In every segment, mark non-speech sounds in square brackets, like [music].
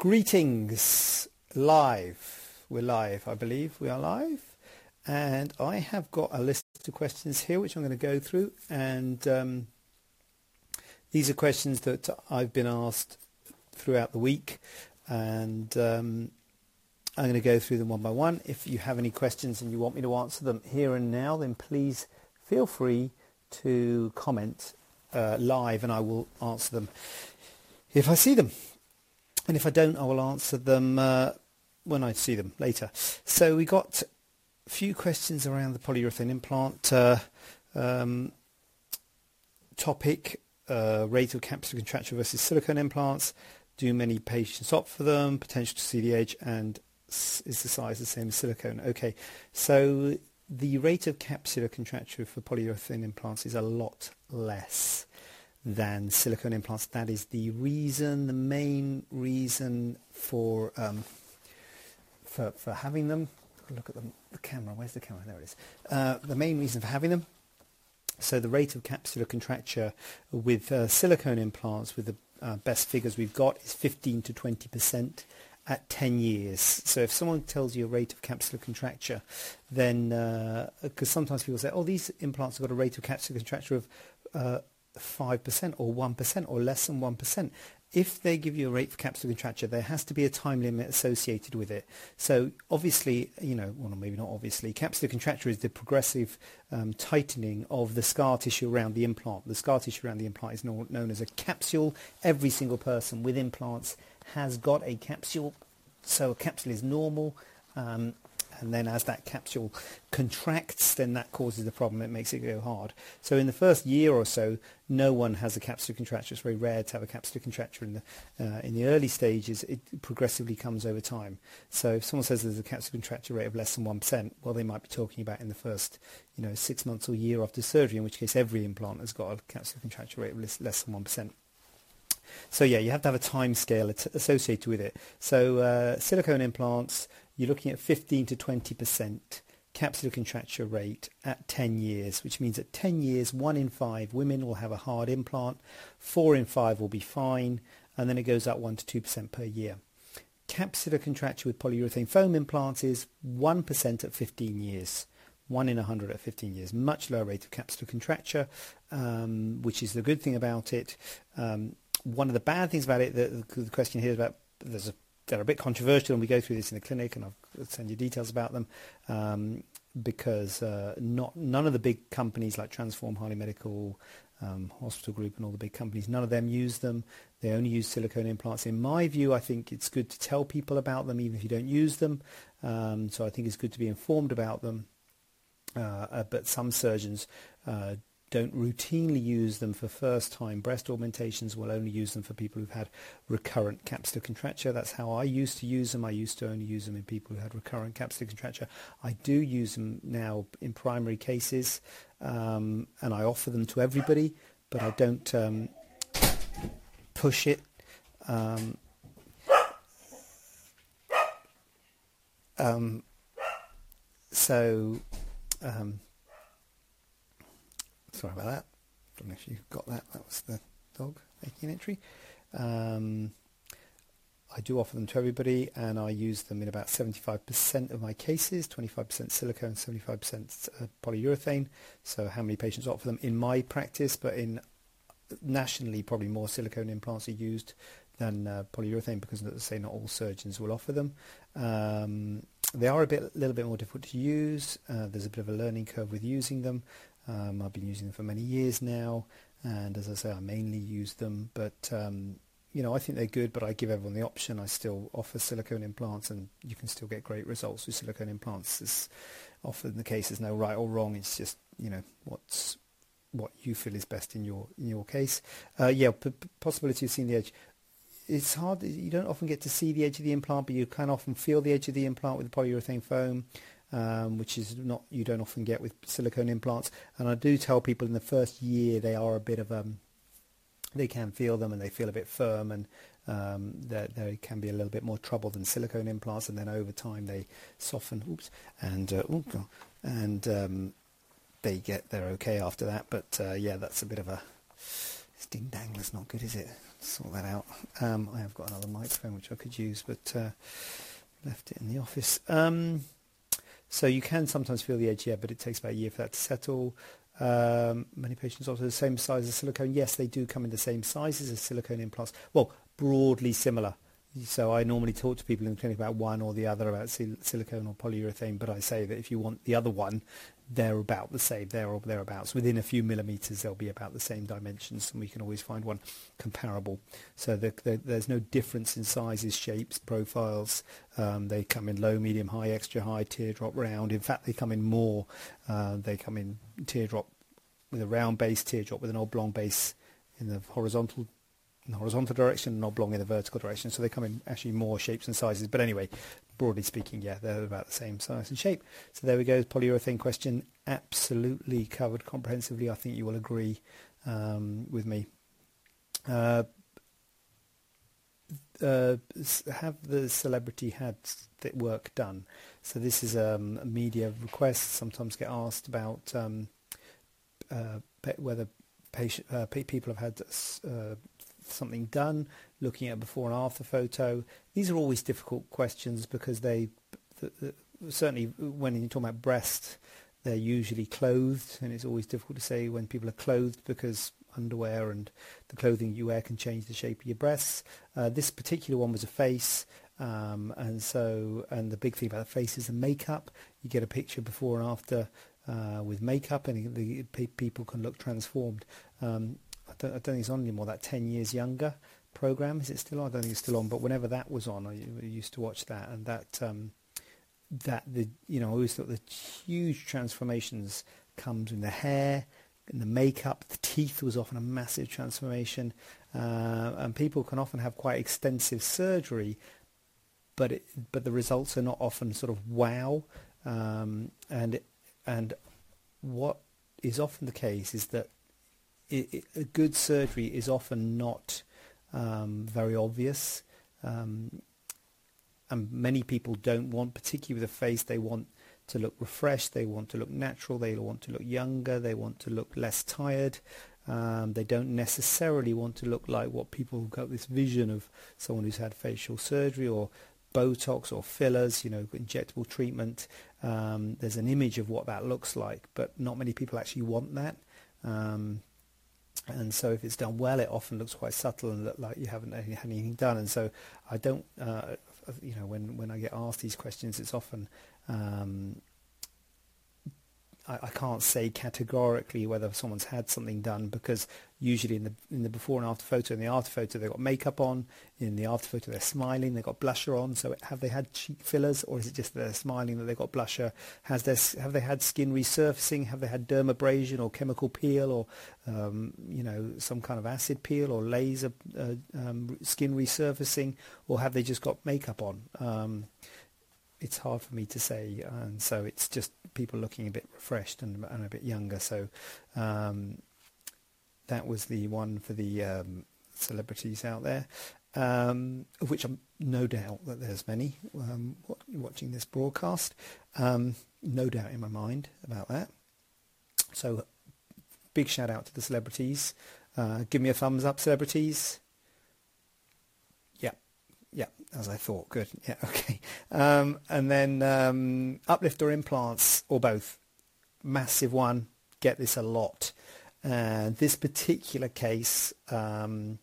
Greetings, live. We're live, I believe we are live. And I have got a list of questions here which I'm going to go through. And um, these are questions that I've been asked throughout the week. And um, I'm going to go through them one by one. If you have any questions and you want me to answer them here and now, then please feel free to comment uh, live and I will answer them if I see them. And if I don't, I will answer them uh, when I see them later. So we got a few questions around the polyurethane implant uh, um, topic, uh, rate of capsular contracture versus silicone implants. Do many patients opt for them? Potential to see the edge and is the size the same as silicone? Okay, so the rate of capsular contracture for polyurethane implants is a lot less than silicone implants. That is the reason, the main reason for um, for, for having them. Look at the, camera. Where's the camera? There it is. Uh, the main reason for having them. So the rate of capsular contracture with uh, silicone implants, with the uh, best figures we've got, is 15 to 20 percent at 10 years. So if someone tells you a rate of capsular contracture, then because uh, sometimes people say, oh, these implants have got a rate of capsular contracture of uh, 5% or 1% or less than 1%. If they give you a rate for capsular contracture, there has to be a time limit associated with it. So obviously, you know, well, maybe not obviously, capsular contracture is the progressive um, tightening of the scar tissue around the implant. The scar tissue around the implant is known as a capsule. Every single person with implants has got a capsule. So a capsule is normal. Um, and then as that capsule contracts, then that causes the problem. It makes it go hard. So in the first year or so, no one has a capsular contracture. It's very rare to have a capsular contracture in the uh, in the early stages. It progressively comes over time. So if someone says there's a capsular contracture rate of less than one percent, well, they might be talking about in the first, you know, six months or year after surgery. In which case, every implant has got a capsular contracture rate of less, less than one percent. So yeah, you have to have a time scale associated with it. So uh, silicone implants, you're looking at 15 to 20% capsular contracture rate at 10 years, which means at 10 years, one in five women will have a hard implant, four in five will be fine, and then it goes up 1 to 2% per year. Capsular contracture with polyurethane foam implants is 1% at 15 years. 1 in 100 at 15 years. Much lower rate of capsular contracture, um, which is the good thing about it. Um, one of the bad things about it, the, the question here is about there's a they're a bit controversial, and we go through this in the clinic, and I'll send you details about them. Um, because uh, not none of the big companies like Transform, Harley Medical, um, Hospital Group, and all the big companies, none of them use them. They only use silicone implants. In my view, I think it's good to tell people about them, even if you don't use them. Um, so I think it's good to be informed about them. Uh, uh, but some surgeons uh, don't routinely use them for first-time breast augmentations. We'll only use them for people who've had recurrent capsular contracture. That's how I used to use them. I used to only use them in people who had recurrent capsular contracture. I do use them now in primary cases, um, and I offer them to everybody, but I don't um, push it. Um, um so um, Sorry about that. I don't know if you got that. That was the dog making an entry. Um, I do offer them to everybody, and I use them in about 75% of my cases, 25% silicone, 75% uh, polyurethane. So how many patients opt for them in my practice, but in nationally, probably more silicone implants are used than uh, polyurethane because, I say, not all surgeons will offer them. Um, they are a bit, little bit more difficult to use. Uh, there's a bit of a learning curve with using them. Um, I've been using them for many years now, and as I say, I mainly use them. But um, you know, I think they're good, but I give everyone the option. I still offer silicone implants, and you can still get great results with silicone implants. It's often the case there's no right or wrong. It's just you know what's what you feel is best in your in your case. Uh, yeah, p- possibility of seeing the edge. it's hard. You don't often get to see the edge of the implant, but you can often feel the edge of the implant with the polyurethane foam, um, which is not you don't often get with silicone implants. And I do tell people in the first year they are a bit of um, they can feel them and they feel a bit firm and um, there, can be a little bit more trouble than silicone implants, and then over time they soften. Oops, and uh, and um, they get they're okay after that. But uh, yeah, that's a bit of a ding dang. That's not good, is it? Sort that out. Um, I have got another microphone which I could use, but uh, left it in the office. So you can sometimes feel the edge, yeah, but it takes about a year for that to settle. Um, many patients also the same size as silicone. Yes, they do come in the same sizes as silicone implants. Well, broadly similar. So I normally talk to people in the clinic about one or the other, about sil- silicone or polyurethane, but I say that if you want the other one, they're about the same, there or thereabouts. Within a few millimetres, they'll be about the same dimensions, and we can always find one comparable. So the, the, there's no difference in sizes, shapes, profiles. Um, they come in low, medium, high, extra high, teardrop, round. In fact, they come in more. Uh, they come in teardrop with a round base, teardrop with an oblong base in the horizontal in the horizontal direction and oblong in the vertical direction. So they come in actually more shapes and sizes. But anyway, broadly speaking, yeah, they're about the same size and shape. So there we go. Polyurethane question absolutely covered comprehensively. I think you will agree um, with me. Uh, uh, have the celebrity had work done? So this is um, a media request. Sometimes get asked about um, uh, whether patient, uh, people have had uh, something done, looking at before and after photo. These are always difficult questions because they, the, the, certainly when you're talking about breast, they're usually clothed, and it's always difficult to say when people are clothed because underwear and the clothing you wear can change the shape of your breasts. Uh, this particular one was a face, um, and so and the big thing about the face is the makeup. You get a picture before and after uh, with makeup, and the, the, people can look transformed. Um, don't, I don't think it's on anymore. That ten years younger program is it still on? I don't think it's still on. But whenever that was on, I, used to watch that, and that um, that the you know I always thought the huge transformations comes in the hair, in the makeup. The teeth was often a massive transformation, uh, and people can often have quite extensive surgery, but it, but the results are not often sort of wow. Um, and and what is often the case is that it, it, a good surgery is often not um, very obvious. Um, and many people don't want, particularly with a face, they want to look refreshed, they want to look natural, they want to look younger, they want to look less tired. Um, they don't necessarily want to look like what people have got this vision of someone who's had facial surgery or Botox or fillers, you know, injectable treatment. Um, there's an image of what that looks like, but not many people actually want that. Um, and so if it's done well, it often looks quite subtle and look like you haven't had anything done. And so I don't, uh, you know, when, when I get asked these questions, it's often um, I, I, can't say categorically whether someone's had something done because usually in the in the before and after photo, in the after photo they've got makeup on, in the after photo they're smiling, they've got blusher on. So have they had cheek fillers or is it just they're smiling that they've got blusher? Has there, have they had skin resurfacing? Have they had dermabrasion or chemical peel or um, you know some kind of acid peel or laser uh, um, skin resurfacing or have they just got makeup on? Um, it's hard for me to say, and so it's just people looking a bit refreshed and, and a bit younger. So um, that was the one for the um, celebrities out there, um, of which I'm no doubt that there's many um, watching this broadcast. Um, no doubt in my mind about that. So big shout out to the celebrities. Uh, give me a thumbs up, celebrities. As I thought. Good. Yeah, [laughs] okay. Um, and then um, uplift or implants or both. Massive one. Get this a lot. And this particular case, um,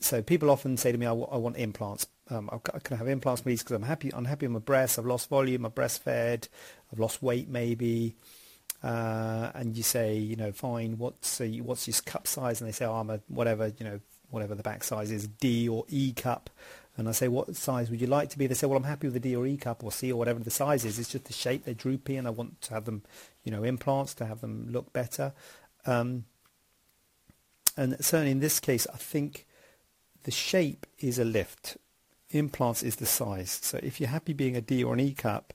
so people often say to me, I, I want implants. Um, I can have implants, please, because I'm happy. I'm happy with my breasts. I've lost volume. I've breastfed. I've lost weight, maybe. Uh, and you say, you know, fine. What's uh, what's your cup size? And they say, oh, I'm a whatever, you know, whatever the back size is, D or E cup. And I say, what size would you like to be? They say, well, I'm happy with the D or E cup or C or whatever the size is. It's just the shape. They're droopy and I want to have them, you know, implants to have them look better. Um, and certainly in this case, I think the shape is a lift. Implants is the size. So if you're happy being a D or an E cup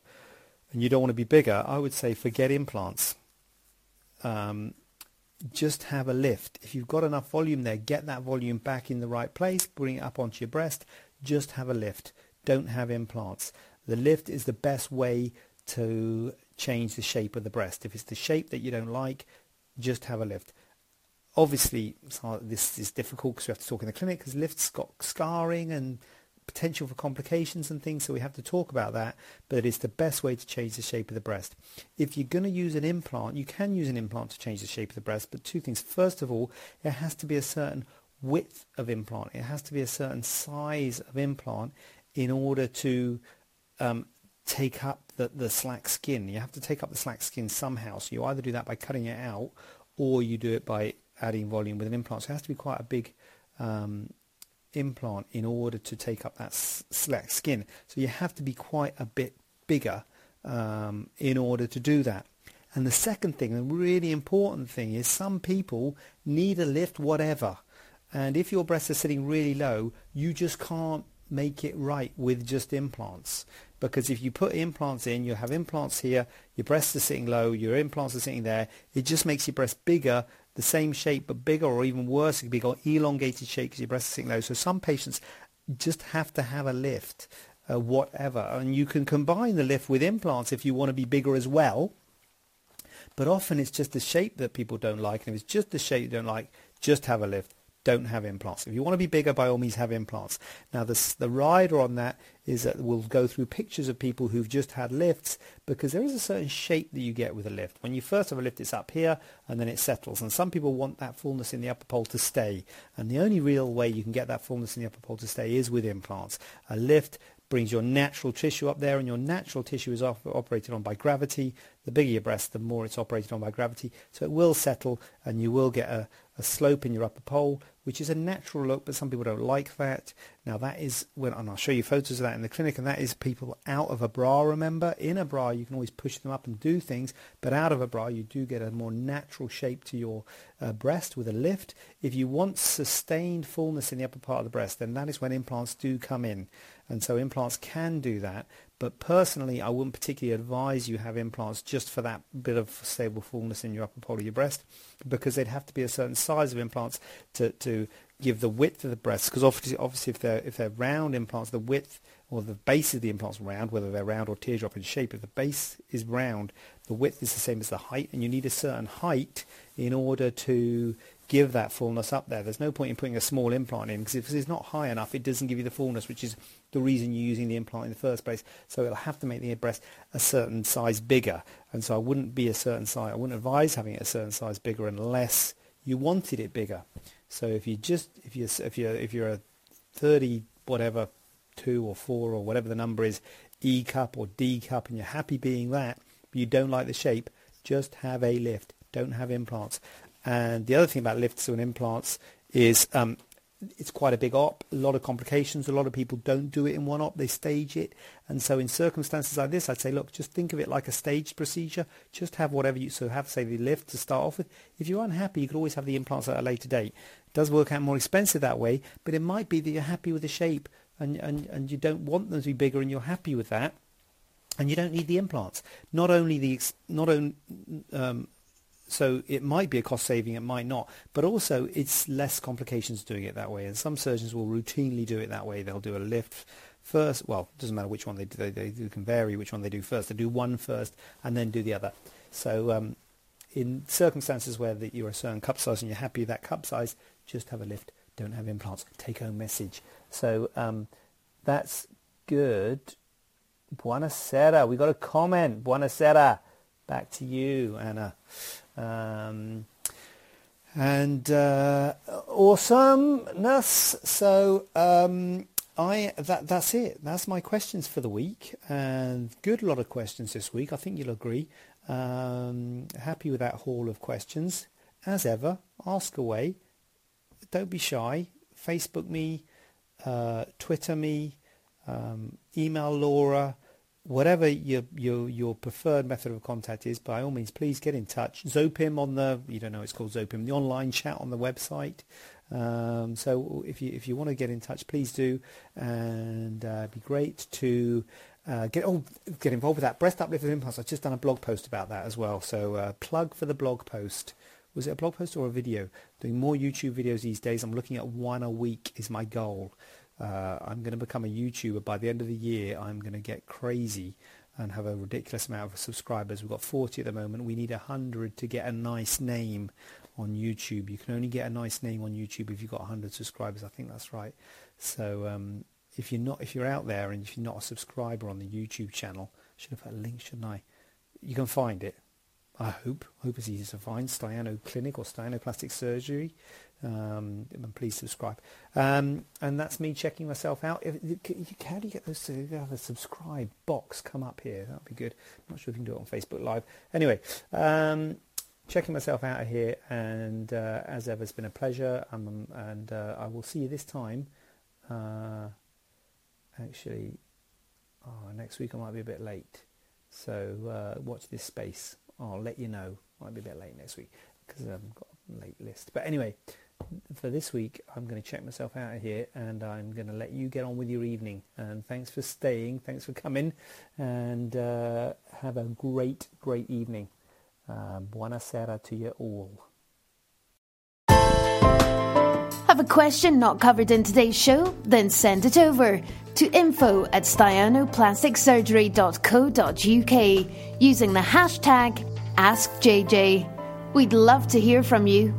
and you don't want to be bigger, I would say forget implants. Um, just have a lift. If you've got enough volume there, get that volume back in the right place, bring it up onto your breast, just have a lift. Don't have implants. The lift is the best way to change the shape of the breast. If it's the shape that you don't like, just have a lift. Obviously, this is difficult because we have to talk in the clinic because lifts got scarring and potential for complications and things, so we have to talk about that, but it's the best way to change the shape of the breast. If you're going to use an implant, you can use an implant to change the shape of the breast, but two things. First of all, it has to be a certain width of implant. It has to be a certain size of implant in order to um, take up the, the slack skin. You have to take up the slack skin somehow. So you either do that by cutting it out or you do it by adding volume with an implant. So it has to be quite a big um, implant in order to take up that slack skin. So you have to be quite a bit bigger um, in order to do that. And the second thing, the really important thing, is some people need a lift whatever. And if your breasts are sitting really low, you just can't make it right with just implants. Because if you put implants in, you have implants here, your breasts are sitting low, your implants are sitting there, it just makes your breast bigger the same shape but bigger or even worse, it could be got elongated shape because your breasts is sitting low. So some patients just have to have a lift, uh, whatever. And you can combine the lift with implants if you want to be bigger as well. But often it's just the shape that people don't like. And if it's just the shape you don't like, just have a lift don't have implants. If you want to be bigger, by all means have implants. Now the, the rider on that is that we'll go through pictures of people who've just had lifts because there is a certain shape that you get with a lift. When you first have a lift, it's up here and then it settles. And some people want that fullness in the upper pole to stay. And the only real way you can get that fullness in the upper pole to stay is with implants. A lift brings your natural tissue up there and your natural tissue is op- operated on by gravity. The bigger your breast, the more it's operated on by gravity. So it will settle and you will get a, a slope in your upper pole, which is a natural look, but some people don't like that. Now that is when, and I'll show you photos of that in the clinic, and that is people out of a bra, remember? In a bra, you can always push them up and do things, but out of a bra, you do get a more natural shape to your uh, breast with a lift. If you want sustained fullness in the upper part of the breast, then that is when implants do come in. And so implants can do that, but personally, I wouldn't particularly advise you have implants just for that bit of stable fullness in your upper part of your breast, because they'd have to be a certain size of implants to, to give the width of the breast. Because obviously, obviously, if they're if they're round implants, the width or the base of the implants round, whether they're round or teardrop in shape. If the base is round, the width is the same as the height, and you need a certain height in order to give that fullness up there. There's no point in putting a small implant in because if it's not high enough, it doesn't give you the fullness, which is the reason you're using the implant in the first place. So it'll have to make the breast a certain size bigger. And so I wouldn't be a certain size. I wouldn't advise having it a certain size bigger unless you wanted it bigger. So if you just if you if you if you're a 30 whatever two or four or whatever the number is E cup or D cup and you're happy being that, but you don't like the shape, just have a lift. Don't have implants. And the other thing about lifts and implants is um, it's quite a big op, a lot of complications. A lot of people don't do it in one op, they stage it. And so in circumstances like this, I'd say, look, just think of it like a staged procedure. Just have whatever you, so have, say, the lift to start off with. If you're unhappy, you could always have the implants at a later date. It does work out more expensive that way, but it might be that you're happy with the shape and, and, and you don't want them to be bigger and you're happy with that. And you don't need the implants. Not only the, not only, um, so it might be a cost saving, it might not, but also it's less complications doing it that way. And some surgeons will routinely do it that way. They'll do a lift first. Well, it doesn't matter which one they do. They, they, they can vary which one they do first. They do one first and then do the other. So um, in circumstances where the, you're a certain cup size and you're happy with that cup size, just have a lift. Don't have implants. Take home message. So um, that's good. Buonasera. We got a comment. Buonasera. Back to you, Anna. Um, and uh, awesomeness. So um, I that that's it. That's my questions for the week, and good lot of questions this week. I think you'll agree. Um, happy with that haul of questions. As ever, ask away. Don't be shy. Facebook me, uh, Twitter me, um, email Laura whatever your, your your preferred method of contact is, by all means, please get in touch. Zopim on the, you don't know it's called Zopim, the online chat on the website. Um, so if you if you want to get in touch, please do, and uh, it'd be great to uh, get oh get involved with that breast uplift impulse. I've just done a blog post about that as well. So uh, plug for the blog post. Was it a blog post or a video? Doing more YouTube videos these days. I'm looking at one a week is my goal. Uh, I'm going to become a YouTuber by the end of the year. I'm going to get crazy and have a ridiculous amount of subscribers. We've got 40 at the moment. We need 100 to get a nice name on YouTube. You can only get a nice name on YouTube if you've got 100 subscribers. I think that's right. So um, if you're not, if you're out there and if you're not a subscriber on the YouTube channel, I should have put a link, shouldn't I? You can find it. I hope. I hope it's easy to find. Staiano Clinic or Staiano Plastic Surgery. Um, please subscribe. Um, and that's me checking myself out. If, how do you get those to have a subscribe box come up here? That'd be good. I'm not sure if you can do it on Facebook Live. Anyway, um, checking myself out of here. And uh, as ever, it's been a pleasure. Um, and uh, I will see you this time. Uh, actually, oh, next week I might be a bit late. So uh, watch this space. I'll let you know. Might be a bit late next week because I've got a late list. But anyway, for this week, I'm going to check myself out of here and I'm going to let you get on with your evening. And thanks for staying. Thanks for coming. And uh, have a great, great evening. Uh, buonasera to you all. Have a question not covered in today's show? Then send it over to info at staianoplasticsurgery.co.uk using the hashtag AskJJ. We'd love to hear from you.